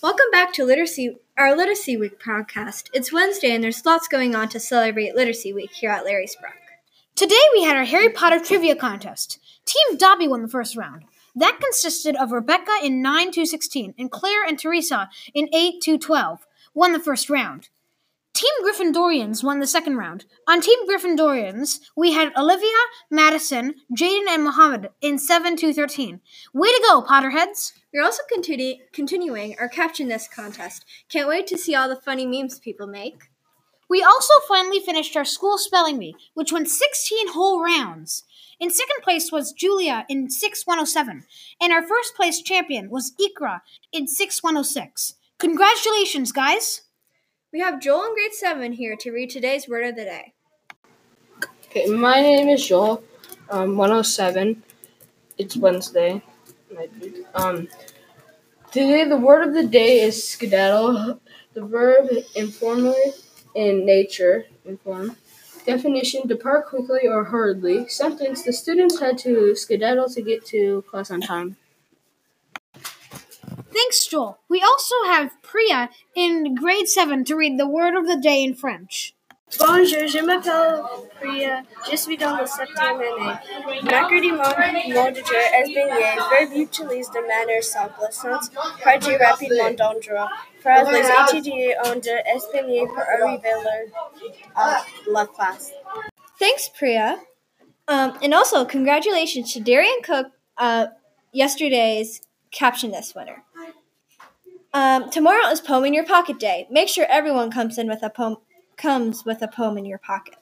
Welcome back to Literacy, our Literacy Week podcast. It's Wednesday and there's lots going on to celebrate Literacy Week here at Larry's Brook. Today we had our Harry Potter trivia contest. Team Dobby won the first round. That consisted of Rebecca in 9 to 16 and Claire and Teresa in 8 to 12. Won the first round. Team Gryffindorians won the second round. On Team Gryffindorians, we had Olivia, Madison, Jaden, and Mohammed in 7 to 13. Way to go, Potterheads! We're also continu- continuing our Caption This contest. Can't wait to see all the funny memes people make. We also finally finished our school spelling bee, which went 16 whole rounds. In second place was Julia in 6107, and our first place champion was Ikra in 6106. Congratulations, guys! We have Joel in grade 7 here to read today's word of the day. Okay, my name is Joel, um, 107. It's Wednesday. Um, today, the word of the day is skedaddle. The verb informally in nature, inform. Definition depart quickly or hurriedly. Sentence the students had to skedaddle to get to class on time. Thanks, Joel. We also have Priya in grade 7 to read the word of the day in French. Bonjour, je m'appelle Priya, je suis dans le septième année. Mercredi, mon mot est beignet. Verbe utilise de manière simple, sans partir rapidement d'endroit. Phrase les étudiants ont de espaigner pour arriver à la classe. Thanks, Priya. Um, and also, congratulations to Darian Cook, uh, yesterday's Caption This winner. Um, tomorrow is Poem in Your Pocket Day. Make sure everyone comes in with a poem comes with a poem in your pocket.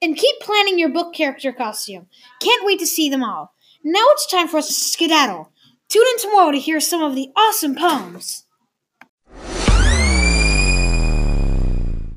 And keep planning your book character costume. Can't wait to see them all. Now it's time for us to skedaddle. Tune in tomorrow to hear some of the awesome poems.